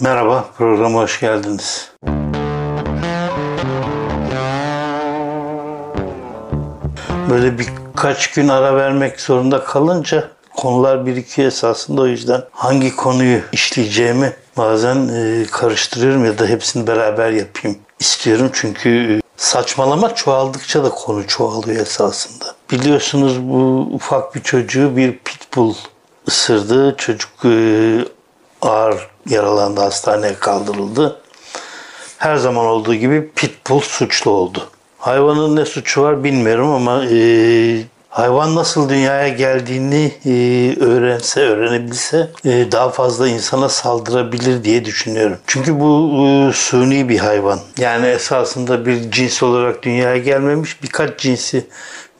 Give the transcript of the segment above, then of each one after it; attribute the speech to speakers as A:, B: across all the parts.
A: Merhaba, programa hoş geldiniz. Böyle birkaç gün ara vermek zorunda kalınca konular birikiyor esasında o yüzden hangi konuyu işleyeceğimi bazen e, karıştırıyorum ya da hepsini beraber yapayım istiyorum çünkü e, saçmalama çoğaldıkça da konu çoğalıyor esasında. Biliyorsunuz bu ufak bir çocuğu bir pitbull ısırdı. Çocuk e, ağır yaralandı, hastaneye kaldırıldı. Her zaman olduğu gibi pitbull suçlu oldu. Hayvanın ne suçu var bilmiyorum ama e, hayvan nasıl dünyaya geldiğini e, öğrense, öğrenebilse e, daha fazla insana saldırabilir diye düşünüyorum. Çünkü bu e, suni bir hayvan. Yani esasında bir cins olarak dünyaya gelmemiş birkaç cinsi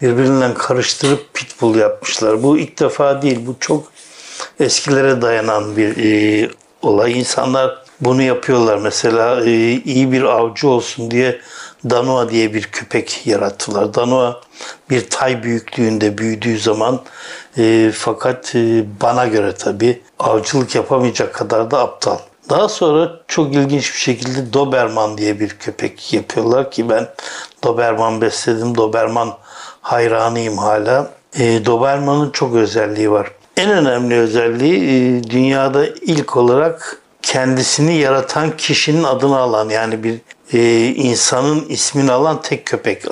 A: birbirinden karıştırıp pitbull yapmışlar. Bu ilk defa değil, bu çok eskilere dayanan bir e, olay. İnsanlar bunu yapıyorlar. Mesela e, iyi bir avcı olsun diye Danoa diye bir köpek yarattılar. Danoa bir tay büyüklüğünde büyüdüğü zaman e, fakat e, bana göre tabii avcılık yapamayacak kadar da aptal. Daha sonra çok ilginç bir şekilde Doberman diye bir köpek yapıyorlar ki ben Doberman besledim. Doberman hayranıyım hala. E, Doberman'ın çok özelliği var. En önemli özelliği e, dünyada ilk olarak kendisini yaratan kişinin adını alan yani bir e, insanın ismini alan tek köpek.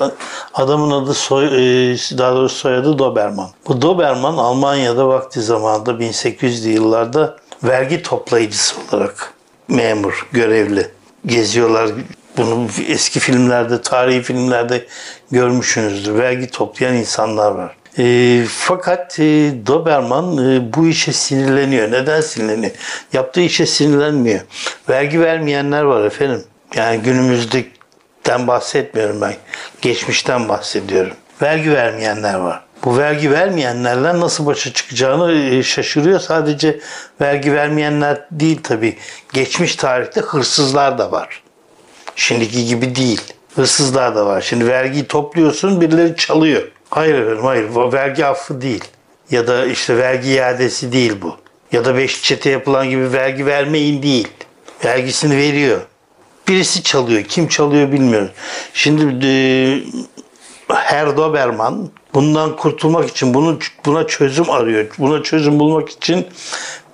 A: Adamın adı soy, e, daha doğrusu soyadı Doberman. Bu Doberman Almanya'da vakti zamanında 1800'lü yıllarda vergi toplayıcısı olarak memur, görevli geziyorlar. Bunu eski filmlerde, tarihi filmlerde görmüşsünüzdür. Vergi toplayan insanlar var. E, fakat e, Doberman e, bu işe sinirleniyor. Neden sinirleniyor? Yaptığı işe sinirlenmiyor. Vergi vermeyenler var efendim. Yani günümüzden bahsetmiyorum ben. Geçmişten bahsediyorum. Vergi vermeyenler var. Bu vergi vermeyenlerle nasıl başa çıkacağını e, şaşırıyor. Sadece vergi vermeyenler değil tabii. Geçmiş tarihte hırsızlar da var. Şimdiki gibi değil. Hırsızlar da var. Şimdi vergiyi topluyorsun birileri çalıyor. Hayır efendim hayır. Vergi affı değil. Ya da işte vergi iadesi değil bu. Ya da beş çete yapılan gibi vergi vermeyin değil. Vergisini veriyor. Birisi çalıyor. Kim çalıyor bilmiyorum. Şimdi e, Herr Doberman bundan kurtulmak için bunu buna çözüm arıyor. Buna çözüm bulmak için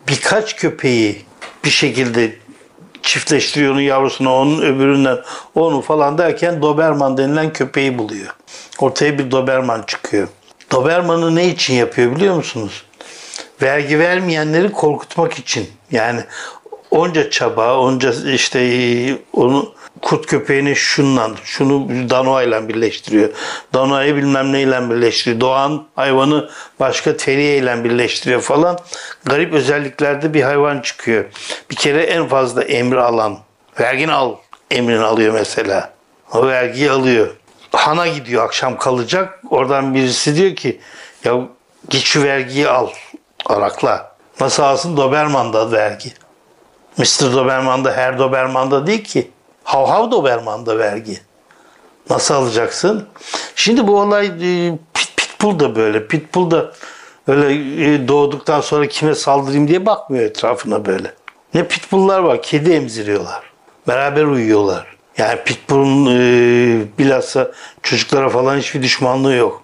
A: birkaç köpeği bir şekilde çiftleştiriyor onun yavrusuna, onun öbüründen onu falan derken Doberman denilen köpeği buluyor. Ortaya bir Doberman çıkıyor. Doberman'ı ne için yapıyor biliyor musunuz? Vergi vermeyenleri korkutmak için. Yani onca çaba, onca işte onu kurt köpeğini şundan, şunu Danoa ile birleştiriyor. Danoa'yı bilmem neyle birleştiriyor. Doğan hayvanı başka teriye ile birleştiriyor falan. Garip özelliklerde bir hayvan çıkıyor. Bir kere en fazla emri alan, vergini al emrini alıyor mesela. O vergiyi alıyor. Han'a gidiyor akşam kalacak. Oradan birisi diyor ki ya git şu vergiyi al. Arakla. Nasıl alsın? Doberman'da vergi. Mr. Doberman'da her Doberman'da değil ki. Hav hav Doberman'da vergi. Nasıl alacaksın? Şimdi bu olay e, pit, Pitbull da böyle. Pitbull da öyle e, doğduktan sonra kime saldırayım diye bakmıyor etrafına böyle. Ne pitbulllar var. Kedi emziriyorlar. Beraber uyuyorlar. Yani Pitbull'un e, bilhassa çocuklara falan hiçbir düşmanlığı yok.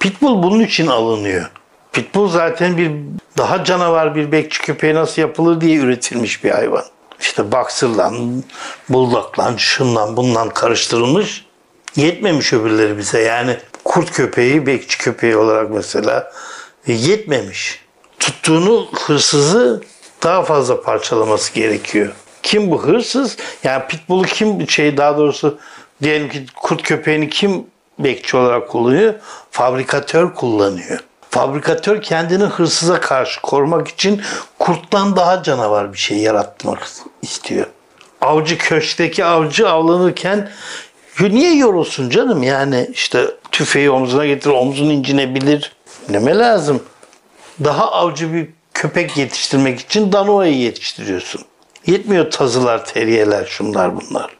A: Pitbull bunun için alınıyor. Pitbull zaten bir daha canavar bir bekçi köpeği nasıl yapılır diye üretilmiş bir hayvan. İşte boxer'la, bulldog'la, şundan bundan karıştırılmış. Yetmemiş öbürleri bize. Yani kurt köpeği, bekçi köpeği olarak mesela yetmemiş. Tuttuğunu hırsızı daha fazla parçalaması gerekiyor. Kim bu hırsız? Yani pitbull'u kim şey daha doğrusu diyelim ki kurt köpeğini kim bekçi olarak kullanıyor? Fabrikatör kullanıyor. Fabrikatör kendini hırsıza karşı korumak için kurttan daha canavar bir şey yaratmak istiyor. Avcı köşkteki avcı avlanırken niye yorulsun canım yani işte tüfeği omzuna getir omzun incinebilir. Neme lazım? Daha avcı bir köpek yetiştirmek için Danoa'yı yetiştiriyorsun. Yetmiyor tazılar, teriyeler, şunlar bunlar.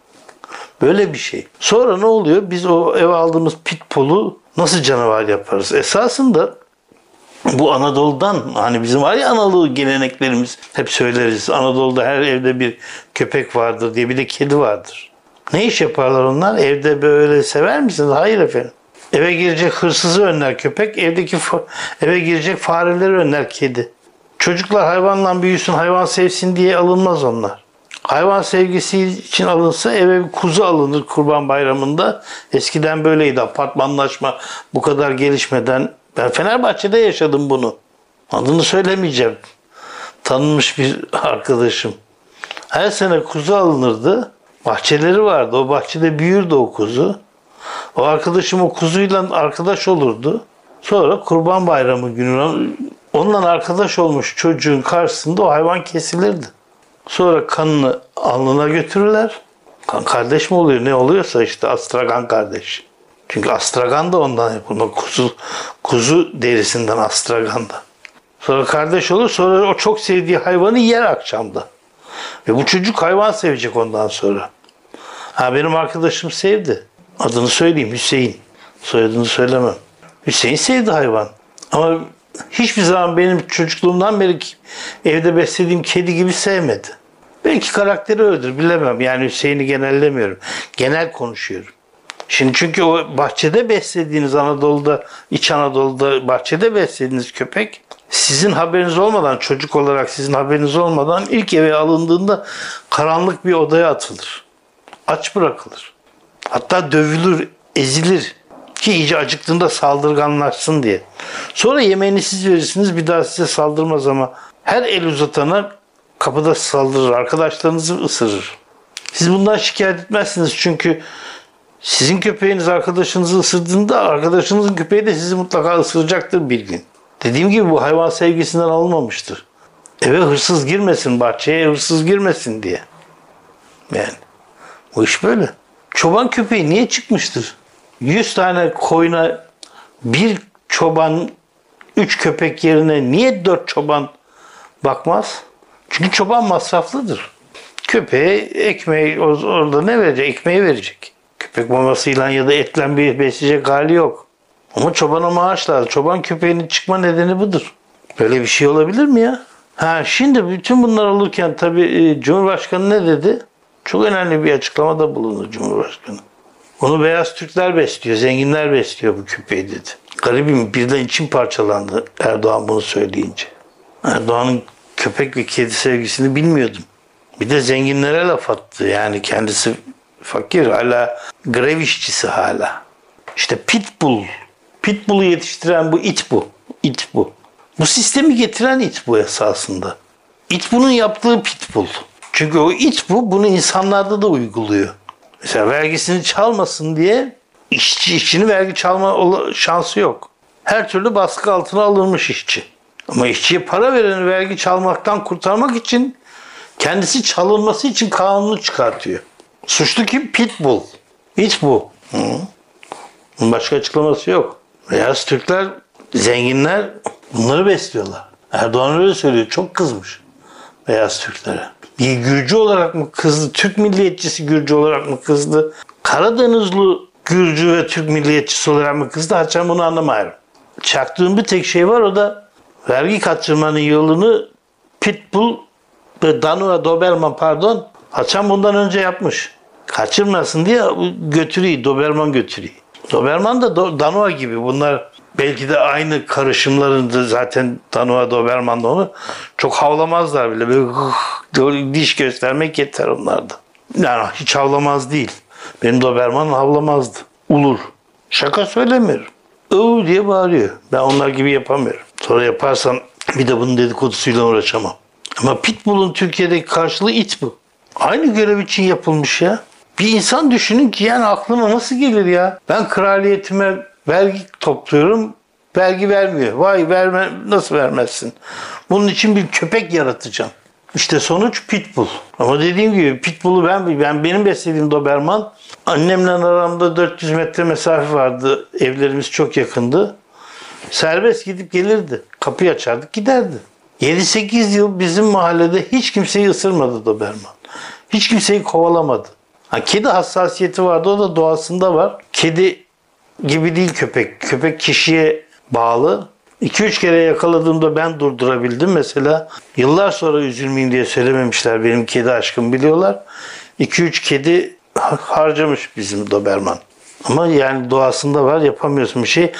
A: Böyle bir şey. Sonra ne oluyor? Biz o eve aldığımız pitbull'u nasıl canavar yaparız? Esasında bu Anadolu'dan hani bizim var ya Anadolu geleneklerimiz hep söyleriz. Anadolu'da her evde bir köpek vardır diye bir de kedi vardır. Ne iş yaparlar onlar? Evde böyle sever misiniz? Hayır efendim. Eve girecek hırsızı önler köpek, evdeki eve girecek fareleri önler kedi. Çocuklar hayvanla büyüsün, hayvan sevsin diye alınmaz onlar. Hayvan sevgisi için alınsa eve bir kuzu alınır kurban bayramında. Eskiden böyleydi apartmanlaşma bu kadar gelişmeden. Ben Fenerbahçe'de yaşadım bunu. Adını söylemeyeceğim. Tanınmış bir arkadaşım. Her sene kuzu alınırdı. Bahçeleri vardı. O bahçede büyürdü o kuzu. O arkadaşım o kuzuyla arkadaş olurdu. Sonra kurban bayramı günü onunla arkadaş olmuş çocuğun karşısında o hayvan kesilirdi. Sonra kanını alnına götürürler. Kan kardeş mi oluyor ne oluyorsa işte astragan kardeş. Çünkü astragan da ondan yapılma. Kuzu, kuzu derisinden astragan da. Sonra kardeş olur sonra o çok sevdiği hayvanı yer akşamda. Ve bu çocuk hayvan sevecek ondan sonra. Ha benim arkadaşım sevdi. Adını söyleyeyim Hüseyin. Soyadını söylemem. Hüseyin sevdi hayvan. Ama hiçbir zaman benim çocukluğumdan beri evde beslediğim kedi gibi sevmedi. Belki karakteri öyledir bilemem. Yani Hüseyin'i genellemiyorum. Genel konuşuyorum. Şimdi çünkü o bahçede beslediğiniz Anadolu'da, İç Anadolu'da bahçede beslediğiniz köpek sizin haberiniz olmadan, çocuk olarak sizin haberiniz olmadan ilk eve alındığında karanlık bir odaya atılır. Aç bırakılır. Hatta dövülür, ezilir ki iyice acıktığında saldırganlaşsın diye. Sonra yemeğini siz verirsiniz bir daha size saldırmaz ama her el uzatana kapıda saldırır, arkadaşlarınızı ısırır. Siz bundan şikayet etmezsiniz çünkü sizin köpeğiniz arkadaşınızı ısırdığında arkadaşınızın köpeği de sizi mutlaka ısıracaktır bir gün. Dediğim gibi bu hayvan sevgisinden alınmamıştır. Eve hırsız girmesin, bahçeye hırsız girmesin diye. Yani bu iş böyle. Çoban köpeği niye çıkmıştır? 100 tane koyuna bir çoban, 3 köpek yerine niye 4 çoban bakmaz? Çünkü çoban masraflıdır. Köpeğe ekmeği orada ne verecek? Ekmeği verecek. Köpek mamasıyla ya da etle bir besleyecek hali yok. Ama çobana maaş lazım. Çoban köpeğinin çıkma nedeni budur. Böyle bir şey olabilir mi ya? Ha şimdi bütün bunlar olurken tabii Cumhurbaşkanı ne dedi? Çok önemli bir açıklamada bulundu Cumhurbaşkanı. Onu beyaz Türkler besliyor, zenginler besliyor bu köpeği dedi. Garibim birden içim parçalandı Erdoğan bunu söyleyince. Erdoğan'ın köpek ve kedi sevgisini bilmiyordum. Bir de zenginlere laf attı. Yani kendisi fakir hala grev işçisi hala. İşte pitbull. Pitbull'u yetiştiren bu it bu. İt bu. Bu sistemi getiren it bu esasında. İt bunun yaptığı pitbull. Çünkü o it bu bunu insanlarda da uyguluyor. Mesela vergisini çalmasın diye işçi işçinin vergi çalma şansı yok. Her türlü baskı altına alınmış işçi. Ama işçiye para vereni vergi çalmaktan kurtarmak için kendisi çalınması için kanunu çıkartıyor. Suçlu kim? Pitbull. It bu. Hı. Başka açıklaması yok. Beyaz Türkler, zenginler bunları besliyorlar. Erdoğan öyle söylüyor. Çok kızmış beyaz Türklere. Bir Gürcü olarak mı kızdı? Türk milliyetçisi Gürcü olarak mı kızdı? Karadenizli Gürcü ve Türk milliyetçisi olarak mı kızdı? Haçan bunu anlamıyorum. Çaktığım bir tek şey var o da vergi kaçırmanın yolunu Pitbull ve Danua Doberman pardon Haçan bundan önce yapmış. Kaçırmasın diye götürüyor. Doberman götürüyor. Doberman da Danua gibi. Bunlar belki de aynı karışımlarında zaten Danua Doberman da onu çok havlamazlar bile. Böyle diş göstermek yeter onlarda. Yani hiç havlamaz değil. Benim Doberman havlamazdı. Ulur. Şaka söylemiyorum. Öv diye bağırıyor. Ben onlar gibi yapamıyorum. Sonra yaparsam bir de bunun dedikodusuyla uğraşamam. Ama Pitbull'un Türkiye'deki karşılığı it bu. Aynı görev için yapılmış ya. Bir insan düşünün ki yani aklıma nasıl gelir ya? Ben kraliyetime vergi topluyorum, vergi vermiyor. Vay verme, nasıl vermezsin? Bunun için bir köpek yaratacağım. İşte sonuç pitbull. Ama dediğim gibi pitbull'u ben, ben benim beslediğim Doberman annemle aramda 400 metre mesafe vardı. Evlerimiz çok yakındı. Serbest gidip gelirdi. Kapıyı açardık giderdi. 7-8 yıl bizim mahallede hiç kimseyi ısırmadı Doberman. Hiç kimseyi kovalamadı. Ha, kedi hassasiyeti vardı o da doğasında var. Kedi gibi değil köpek. Köpek kişiye bağlı. 2-3 kere yakaladığımda ben durdurabildim. Mesela yıllar sonra üzülmeyeyim diye söylememişler. Benim kedi aşkım biliyorlar. 2-3 kedi ha- harcamış bizim Doberman. Ama yani doğasında var yapamıyorsun bir şey.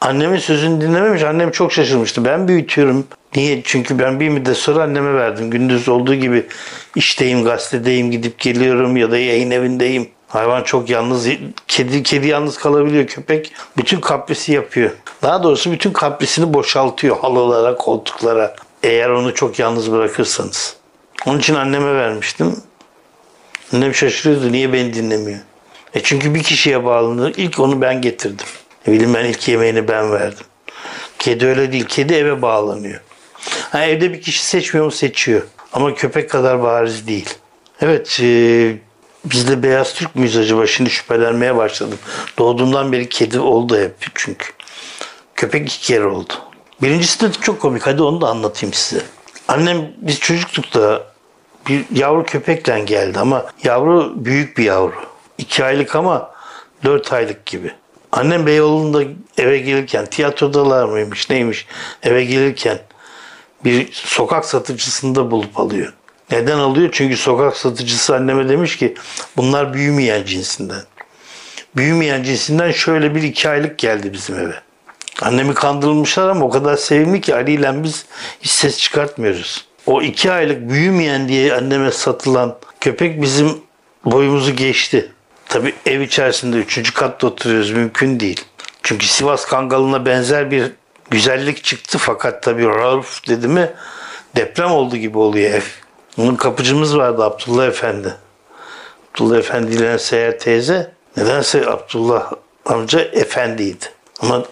A: Annemin sözünü dinlememiş. Annem çok şaşırmıştı. Ben büyütüyorum. Niye? Çünkü ben bir müddet sonra anneme verdim. Gündüz olduğu gibi işteyim, gazetedeyim, gidip geliyorum ya da yayın evindeyim. Hayvan çok yalnız. Kedi kedi yalnız kalabiliyor. Köpek bütün kaprisi yapıyor. Daha doğrusu bütün kaprisini boşaltıyor halılara, koltuklara. Eğer onu çok yalnız bırakırsanız. Onun için anneme vermiştim. Annem şaşırıyordu. Niye beni dinlemiyor? E çünkü bir kişiye bağlandı. İlk onu ben getirdim. Ne bileyim ben ilk yemeğini ben verdim. Kedi öyle değil. Kedi eve bağlanıyor. Ha, evde bir kişi seçmiyor mu? Seçiyor. Ama köpek kadar bariz değil. Evet, e, biz de beyaz Türk müyüz acaba? Şimdi şüphelenmeye başladım. Doğduğumdan beri kedi oldu hep çünkü. Köpek iki kere oldu. Birincisi de çok komik. Hadi onu da anlatayım size. Annem biz çocuktuk da bir yavru köpekle geldi ama yavru büyük bir yavru. İki aylık ama dört aylık gibi. Annem Beyoğlu'nda eve gelirken tiyatrodalar mıymış neymiş eve gelirken bir sokak satıcısında bulup alıyor. Neden alıyor? Çünkü sokak satıcısı anneme demiş ki bunlar büyümeyen cinsinden. Büyümeyen cinsinden şöyle bir iki aylık geldi bizim eve. Annemi kandırılmışlar ama o kadar sevimli ki Ali ile biz hiç ses çıkartmıyoruz. O iki aylık büyümeyen diye anneme satılan köpek bizim boyumuzu geçti. Tabii ev içerisinde üçüncü katta oturuyoruz mümkün değil. Çünkü Sivas Kangalı'na benzer bir güzellik çıktı fakat tabii Rauf dedi mi deprem oldu gibi oluyor ev. Onun kapıcımız vardı Abdullah Efendi. Abdullah Efendi ile Seher teyze. Nedense Abdullah amca efendiydi. Ama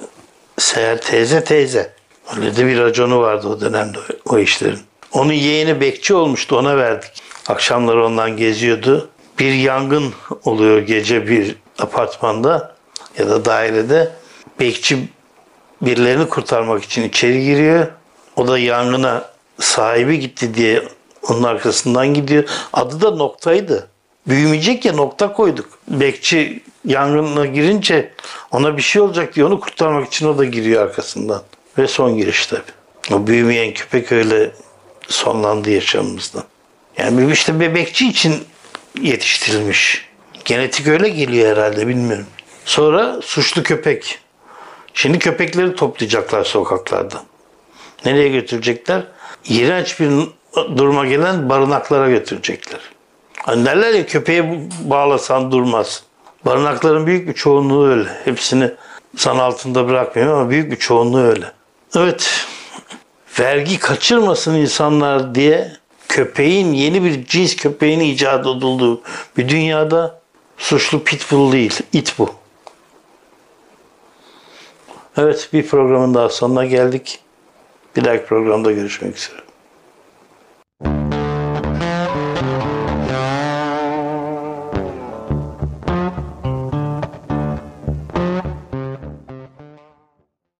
A: Seher teyze teyze. Öyle de bir raconu vardı o dönemde o işlerin. Onun yeğeni bekçi olmuştu ona verdik. Akşamları ondan geziyordu. Bir yangın oluyor gece bir apartmanda ya da dairede. Bekçi birilerini kurtarmak için içeri giriyor. O da yangına sahibi gitti diye onun arkasından gidiyor. Adı da noktaydı. Büyümeyecek ya nokta koyduk. Bekçi yangına girince ona bir şey olacak diye onu kurtarmak için o da giriyor arkasından. Ve son giriş tabii. O büyümeyen köpek öyle sonlandı yaşamımızda. Yani işte bebekçi için yetiştirilmiş. Genetik öyle geliyor herhalde bilmiyorum. Sonra suçlu köpek. Şimdi köpekleri toplayacaklar sokaklarda. Nereye götürecekler? İğrenç bir duruma gelen barınaklara götürecekler. Hani derler ya köpeğe bağlasan durmaz. Barınakların büyük bir çoğunluğu öyle. Hepsini san altında bırakmıyorum ama büyük bir çoğunluğu öyle. Evet, vergi kaçırmasın insanlar diye köpeğin yeni bir cins köpeğin icat edildiği bir dünyada suçlu pitbull değil, it bu. Evet, bir programın daha sonuna geldik. Bir dahaki programda görüşmek üzere.